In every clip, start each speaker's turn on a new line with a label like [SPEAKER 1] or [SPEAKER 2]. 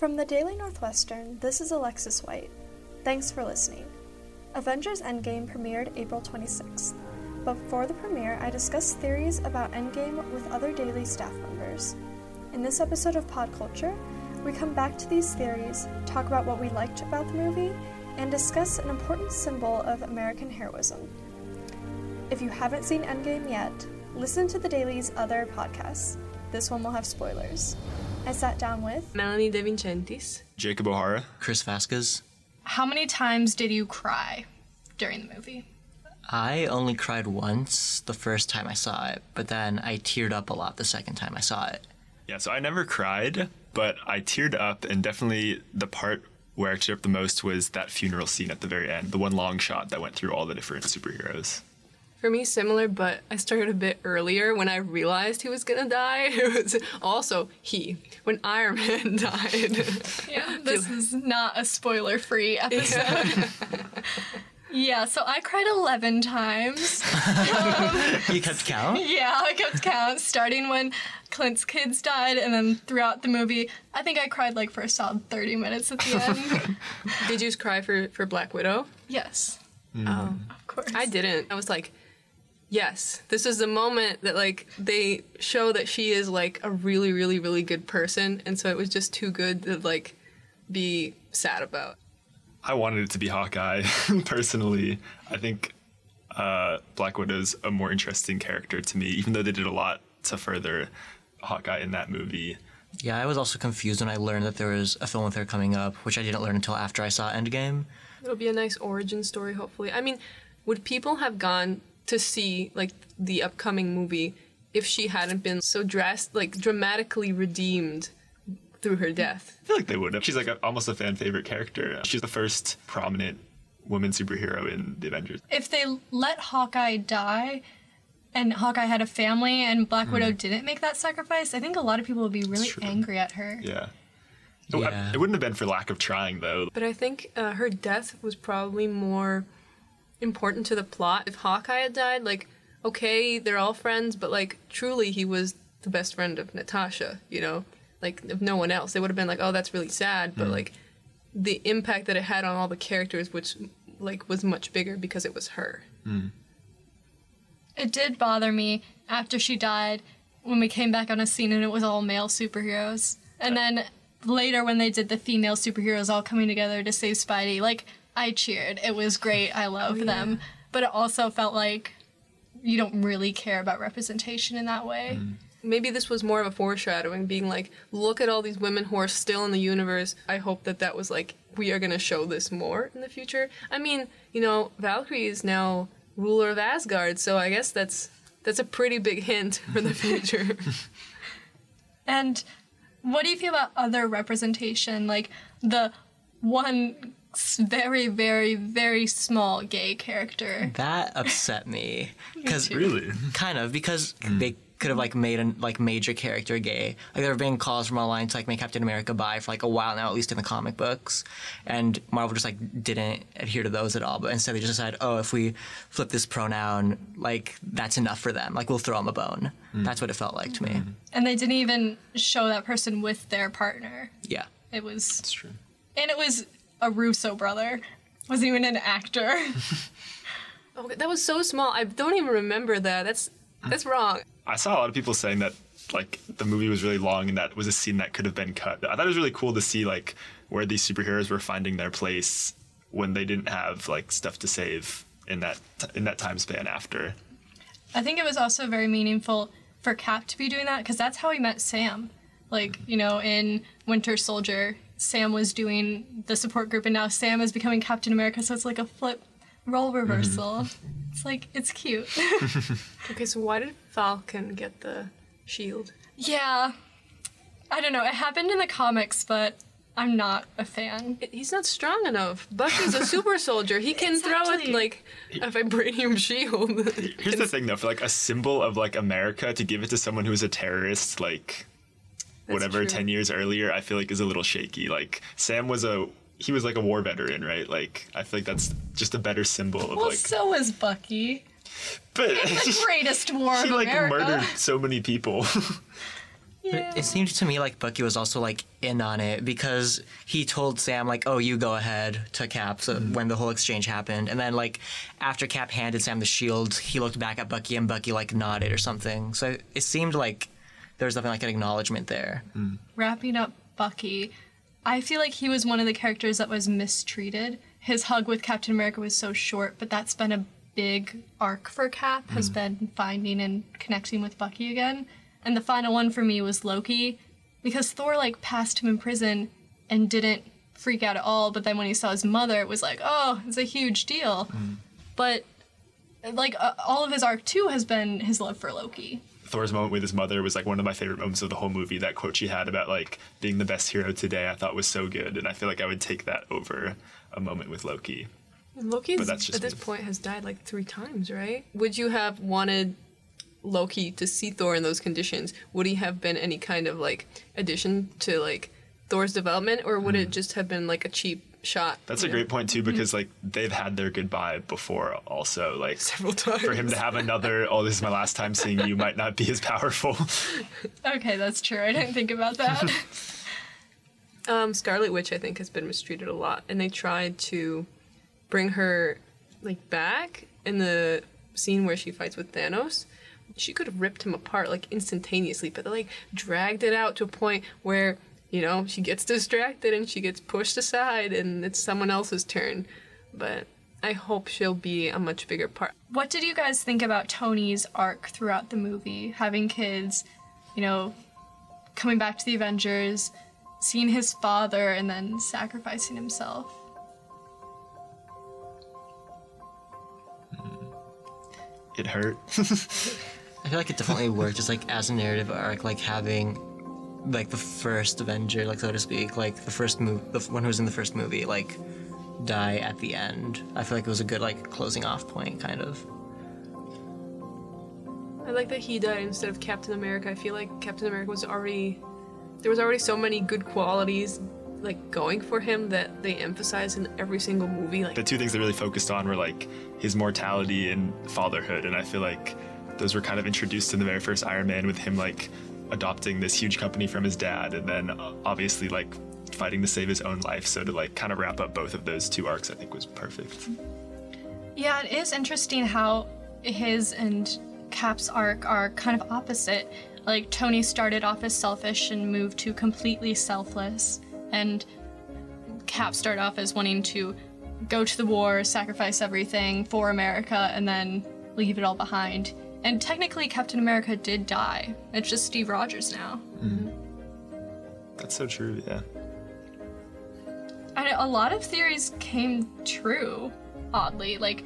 [SPEAKER 1] From the Daily Northwestern, this is Alexis White. Thanks for listening. Avengers Endgame premiered April 26th. But before the premiere, I discussed theories about Endgame with other Daily staff members. In this episode of Pod Culture, we come back to these theories, talk about what we liked about the movie, and discuss an important symbol of American heroism. If you haven't seen Endgame yet, listen to the Daily's other podcasts. This one will have spoilers. I sat down with
[SPEAKER 2] Melanie De Vincentis.
[SPEAKER 3] Jacob O'Hara.
[SPEAKER 4] Chris Vasquez.
[SPEAKER 5] How many times did you cry during the movie?
[SPEAKER 4] I only cried once the first time I saw it, but then I teared up a lot the second time I saw it.
[SPEAKER 3] Yeah, so I never cried, but I teared up, and definitely the part where I teared up the most was that funeral scene at the very end, the one long shot that went through all the different superheroes.
[SPEAKER 2] For me, similar, but I started a bit earlier when I realized he was gonna die. It was also he when Iron Man died.
[SPEAKER 5] Yeah, this is not a spoiler free episode. Yeah. so I cried 11 times.
[SPEAKER 4] You um, kept count?
[SPEAKER 5] Yeah, I kept count, starting when Clint's kids died, and then throughout the movie. I think I cried like for a solid 30 minutes at the end.
[SPEAKER 2] Did you cry for for Black Widow?
[SPEAKER 5] yes, mm.
[SPEAKER 2] Oh,
[SPEAKER 5] of course.
[SPEAKER 2] I didn't. I was like, yes, this is the moment that like they show that she is like a really, really, really good person, and so it was just too good to like be sad about.
[SPEAKER 3] I wanted it to be Hawkeye, personally. I think uh, Black Widow's a more interesting character to me, even though they did a lot to further Hawkeye in that movie.
[SPEAKER 4] Yeah, I was also confused when I learned that there was a film with her coming up, which I didn't learn until after I saw Endgame.
[SPEAKER 2] It'll be a nice origin story, hopefully. I mean, would people have gone to see like the upcoming movie if she hadn't been so dressed, like dramatically redeemed through her death?
[SPEAKER 3] I feel like they would have. She's like a, almost a fan favorite character. She's the first prominent woman superhero in the Avengers.
[SPEAKER 5] if they let Hawkeye die, and Hawkeye had a family, and Black Widow didn't make that sacrifice, I think a lot of people would be really angry at her.
[SPEAKER 3] Yeah. It
[SPEAKER 4] Yeah.
[SPEAKER 3] It wouldn't have been for lack of trying, though.
[SPEAKER 2] But I think uh, her death was probably more important to the plot. If Hawkeye had died, like, okay, they're all friends, but like, truly, he was the best friend of Natasha, you know? Like, if no one else, they would have been like, oh, that's really sad, but mm. like, the impact that it had on all the characters, which like was much bigger because it was her. Mm.
[SPEAKER 5] It did bother me after she died when we came back on a scene and it was all male superheroes. And uh, then later when they did the female superheroes all coming together to save Spidey, like I cheered. It was great. I oh, loved them. But it also felt like you don't really care about representation in that way. Mm.
[SPEAKER 2] Maybe this was more of a foreshadowing, being like, look at all these women who are still in the universe. I hope that that was like, we are going to show this more in the future. I mean, you know, Valkyrie is now ruler of Asgard, so I guess that's that's a pretty big hint for the future.
[SPEAKER 5] And what do you feel about other representation, like the one s- very, very, very small gay character?
[SPEAKER 4] That upset me. Because
[SPEAKER 3] Really?
[SPEAKER 4] kind of because hmm. they could have like made a like major character gay. Like there have been calls from online to like make Captain America bi for like a while now, at least in the comic books, and Marvel just like didn't adhere to those at all. But instead they just decided, oh, if we flip this pronoun, like that's enough for them. Like we'll throw them a bone. Hmm. That's what it felt like to me. Hmm.
[SPEAKER 5] And they didn't even show that person with their partner.
[SPEAKER 4] Yeah.
[SPEAKER 5] It was,
[SPEAKER 3] It's true.
[SPEAKER 5] and it was a Russo brother. Wasn't even an actor.
[SPEAKER 2] oh, that was so small. I don't even remember that. That's that's wrong.
[SPEAKER 3] I saw a lot of people saying that like the movie was really long and that was a scene that could have been cut. I thought it was really cool to see like where these superheroes were finding their place when they didn't have like stuff to save in that in that time span after.
[SPEAKER 5] I think it was also very meaningful for Cap to be doing that because that's how he met Sam. Like, you know, in Winter Soldier, Sam was doing the support group and now Sam is becoming Captain America, so it's like a flip role mm-hmm. reversal. It's like, it's cute.
[SPEAKER 2] Okay, so why did Falcon get the shield?
[SPEAKER 5] yeah. I don't know. It happened in the comics, but I'm not a fan.
[SPEAKER 2] It- He's not strong enough. Bucky's a super soldier. He can throw it like a vibranium shield.
[SPEAKER 3] Here's the thing though, for like a symbol of like America to give it to someone who's a terrorist like whatever
[SPEAKER 2] true.
[SPEAKER 3] 10 years earlier, I feel like is a little shaky. Like Sam was a he was like a war veteran, right? Like I feel like that's just a better symbol of
[SPEAKER 5] Well,
[SPEAKER 3] like
[SPEAKER 5] so was Bucky.
[SPEAKER 3] but
[SPEAKER 5] The greatest war
[SPEAKER 3] he
[SPEAKER 5] of
[SPEAKER 3] like
[SPEAKER 5] America.
[SPEAKER 3] murdered so many people.
[SPEAKER 5] Yeah.
[SPEAKER 4] It seemed to me like Bucky was also like in on it because he told Sam like, "Oh, you go ahead" to Cap so mm-hmm. when the whole exchange happened, and then like after Cap handed Sam the shield, he looked back at Bucky and Bucky like nodded or something. So it seemed like there was definitely like an acknowledgement there. Mm.
[SPEAKER 5] Wrapping up Bucky, I feel like he was one of the characters that was mistreated. His hug with Captain America was so short, but that's been a big arc for Cap, has mm. been finding and connecting with Bucky again. And the final one for me was Loki, because Thor like passed him in prison and didn't freak out at all, but then when he saw his mother, it was like, oh, it's a huge deal. Mm. But like uh, all of his arc too has been his love for Loki.
[SPEAKER 3] Thor's moment with his mother was like one of my favorite moments of the whole movie. That quote she had about like being the best hero today, I thought was so good, and I feel like I would take that over a moment with Loki.
[SPEAKER 2] Loki
[SPEAKER 3] But
[SPEAKER 2] at this
[SPEAKER 3] me.
[SPEAKER 2] point has died like three times, right? Would you have wanted Loki to see Thor in those conditions? Would he have been any kind of like addition to like Thor's development, or would it hmm. just have been like a cheap shot?
[SPEAKER 3] That's a
[SPEAKER 2] know?
[SPEAKER 3] great point too, because like they've had their goodbye before. Also, like
[SPEAKER 2] Several times.
[SPEAKER 3] for him to have another, oh, this is my last time seeing you, might not be as powerful.
[SPEAKER 5] Okay, that's true. I didn't think about that.
[SPEAKER 2] Um, Scarlet Witch, I think, has been mistreated a lot, and they tried to bring her like back in the scene where she fights with Thanos. She could have ripped him apart like instantaneously, but they like dragged it out to a point where you know she gets distracted and she gets pushed aside, and it's someone else's turn. But I hope she'll be a much bigger part.
[SPEAKER 5] what did you guys think about Tony's arc throughout the movie? Having kids, you know, coming back to the Avengers, seeing his father, and then sacrificing himself.
[SPEAKER 3] it hurt.
[SPEAKER 4] I feel like it definitely worked just like as a narrative arc, like having like the first Avenger, like so to speak, like the first move, the one who was in the first movie, like die at the end. I feel like it was a good like closing off point, kind of.
[SPEAKER 2] I like that he died instead of Captain America. I feel like Captain America was already there was already so many good qualities like going for him that they emphasize in every single movie. Like
[SPEAKER 3] the two things they really focused on were like his mortality and fatherhood, and I feel like those were kind of introduced in the very first Iron Man with him like adopting this huge company from his dad, and then uh, obviously like fighting to save his own life. So to like kind of wrap up both of those two arcs, I think was perfect.
[SPEAKER 5] Yeah, it is interesting how his and Cap's arc are kind of opposite. Like, Tony started off as selfish and moved to completely selfless, and Cap started off as wanting to go to the war, sacrifice everything for America, and then leave it all behind. And technically, Captain America did die. It's just Steve Rogers now. Hmm.
[SPEAKER 3] That's so true. Yeah.
[SPEAKER 5] And a lot of theories came true, oddly. Like,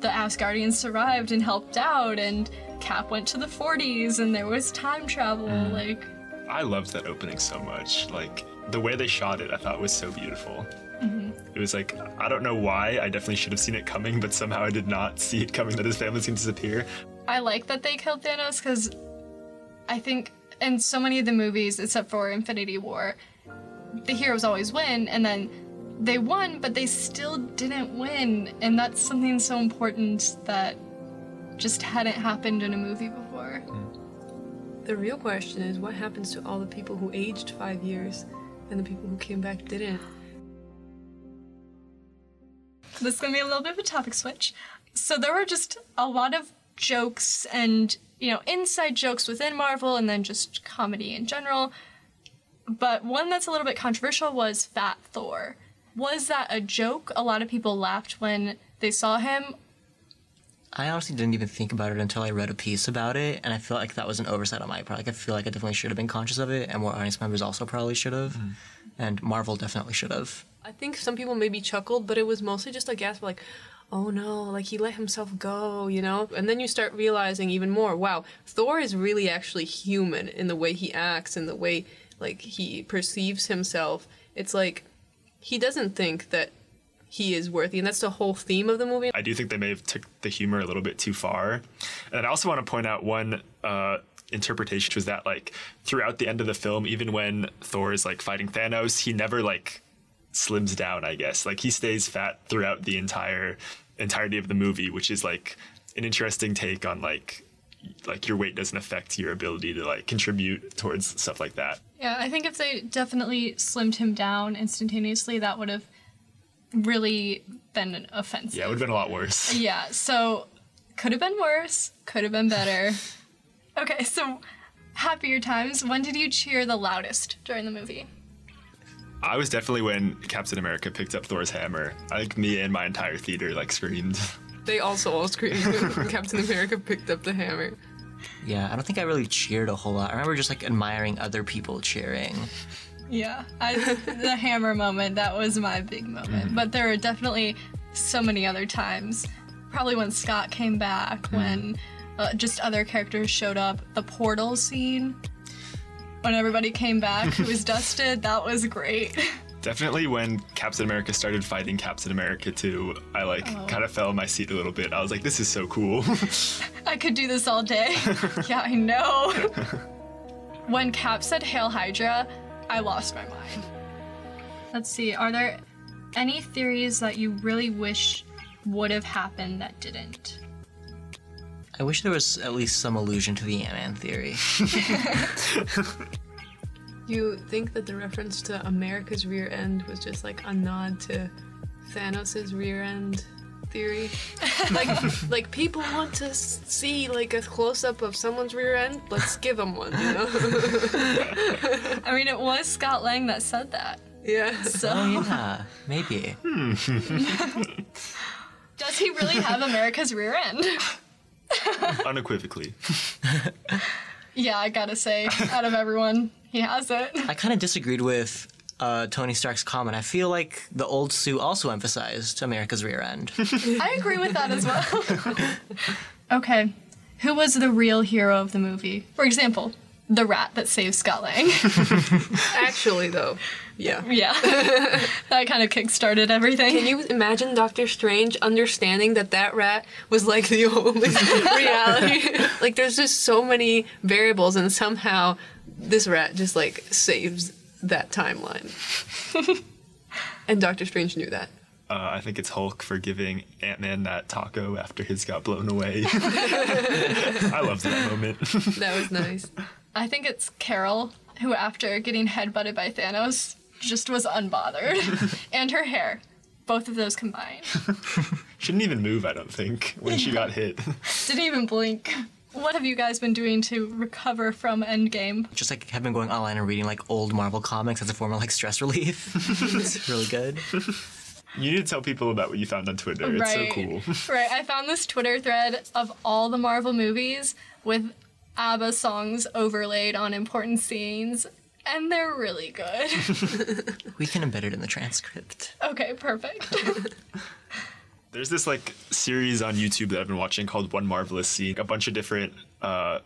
[SPEAKER 5] the Asgardians survived and helped out, and Cap went to the 40s, and there was time travel. Hmm. Like,
[SPEAKER 3] I loved that opening so much. Like the way they shot it, I thought was so beautiful. Mm-hmm. It was like I don't know why. I definitely should have seen it coming, but somehow I did not see it coming that his family's gonna disappear.
[SPEAKER 5] I like that they killed Thanos because I think in so many of the movies, except for Infinity War, the heroes always win, and then they won, but they still didn't win. And that's something so important that just hadn't happened in a movie before. Hmm.
[SPEAKER 2] the real question is what happens to all the people who aged five years and the people who came back didn't?
[SPEAKER 5] This is gonna be a little bit of a topic switch. So there were just a lot of jokes and you know inside jokes within Marvel, and then just comedy in general. But one that's a little bit controversial was Fat Thor. Was that a joke? A lot of people laughed when they saw him.
[SPEAKER 4] I honestly didn't even think about it until I read a piece about it, and I feel like that was an oversight on my part. Like I feel like I definitely should have been conscious of it, and more audience members also probably should have, mm-hmm. and Marvel definitely should have.
[SPEAKER 2] I think some people maybe chuckled, but it was mostly just a gasp like, oh no, like he let himself go, you know? And then you start realizing even more, wow, Thor is really actually human in the way he acts and the way like he perceives himself. It's like he doesn't think that he is worthy, and that's the whole theme of the movie.
[SPEAKER 3] I do think they may have took the humor a little bit too far. And I also want to point out one uh, interpretation, was that like throughout the end of the film, even when Thor is like fighting Thanos, he never like slims down. I guess like he stays fat throughout the entire entirety of the movie, which is like an interesting take on like like your weight doesn't affect your ability to like contribute towards stuff like that.
[SPEAKER 5] Yeah, I think if they definitely slimmed him down instantaneously, that would have really been offensive.
[SPEAKER 3] Yeah, it would have been a lot worse.
[SPEAKER 5] Yeah, so could have been worse, could have been better. Okay, so happier times. When did you cheer the loudest during the movie?
[SPEAKER 3] I was definitely when Captain America picked up Thor's hammer. I think me and my entire theater like screamed.
[SPEAKER 2] They also all screamed when Captain America picked up the hammer.
[SPEAKER 4] Yeah, I don't think I really cheered a whole lot. I remember just like admiring other people cheering.
[SPEAKER 5] Yeah, I, the hammer moment, that was my big moment. But there were definitely so many other times. Probably when Scott came back, when uh, just other characters showed up. The portal scene, when everybody came back who was dusted, that was great.
[SPEAKER 3] Definitely when Captain America started fighting Captain America 2, I like oh. kind of fell in my seat a little bit. I was like, this is so cool.
[SPEAKER 5] I could do this all day. yeah, I know. when Cap said Hail Hydra, I lost my mind. Let's see, are there any theories that you really wish would have happened that didn't?
[SPEAKER 4] I wish there was at least some allusion to the Ant-Man theory.
[SPEAKER 2] You think that the reference to America's rear end was just like a nod to Thanos' rear end theory? like, like people want to see like a close up of someone's rear end. Let's give them one, you know?
[SPEAKER 5] I mean, it was Scott Lang that said that.
[SPEAKER 2] yeah.
[SPEAKER 5] So,
[SPEAKER 4] oh yeah, maybe.
[SPEAKER 5] does he really have America's rear end?
[SPEAKER 3] Unequivocally.
[SPEAKER 5] yeah, I gotta say, out of everyone, he has it.
[SPEAKER 4] I kind of disagreed with uh, Tony Stark's comment. I feel like the old suit also emphasized America's rear end.
[SPEAKER 5] I agree with that as well. okay, who was the real hero of the movie? For example, the rat that saved Scott Lang.
[SPEAKER 2] Actually, though, yeah.
[SPEAKER 5] yeah, that kind of kick-started everything.
[SPEAKER 2] Can you imagine Doctor Strange understanding that that rat was like the only reality? like, there's just so many variables, and somehow this rat just like saves that timeline. and Doctor Strange knew that.
[SPEAKER 3] Uh, I think it's Hulk for giving Ant Man that taco after his got blown away. I loved that moment.
[SPEAKER 2] That was nice.
[SPEAKER 5] I think it's Carol who, after getting headbutted by Thanos, just was unbothered, and her hair. Both of those combined.
[SPEAKER 3] Shouldn't even move, I don't think, when she got hit.
[SPEAKER 5] Didn't even blink. What have you guys been doing to recover from Endgame?
[SPEAKER 4] Just like have been going online and reading like old Marvel comics as a form of like stress relief. it's really good.
[SPEAKER 3] You need to tell people about what you found on Twitter. It's so
[SPEAKER 5] Right.
[SPEAKER 3] cool.
[SPEAKER 5] Right, I found this Twitter thread of all the Marvel movies with ABBA songs overlaid on important scenes, and they're really good.
[SPEAKER 4] We can embed it in the transcript.
[SPEAKER 5] okay, perfect.
[SPEAKER 3] There's this like series on YouTube that I've been watching called One Marvelous Scene. A bunch of different uh,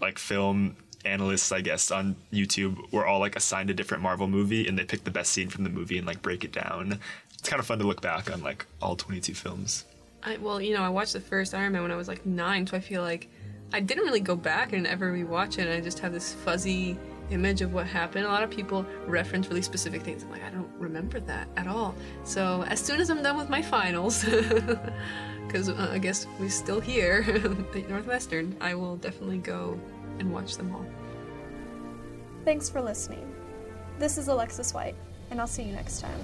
[SPEAKER 3] like film analysts, I guess, on YouTube were all like assigned a different Marvel movie, and they pick the best scene from the movie and like break it down. It's kind of fun to look back on like all 22 films.
[SPEAKER 2] I, well, you know, I watched the first Iron Man when I was like nine, so I feel like I didn't really go back and ever rewatch it. And I just have this fuzzy image of what happened. A lot of people reference really specific things. I'm like, I don't remember that at all. So as soon as I'm done with my finals, because uh, I guess we're still here at Northwestern, I will definitely go and watch them all.
[SPEAKER 1] Thanks for listening. This is Alexis White, and I'll see you next time.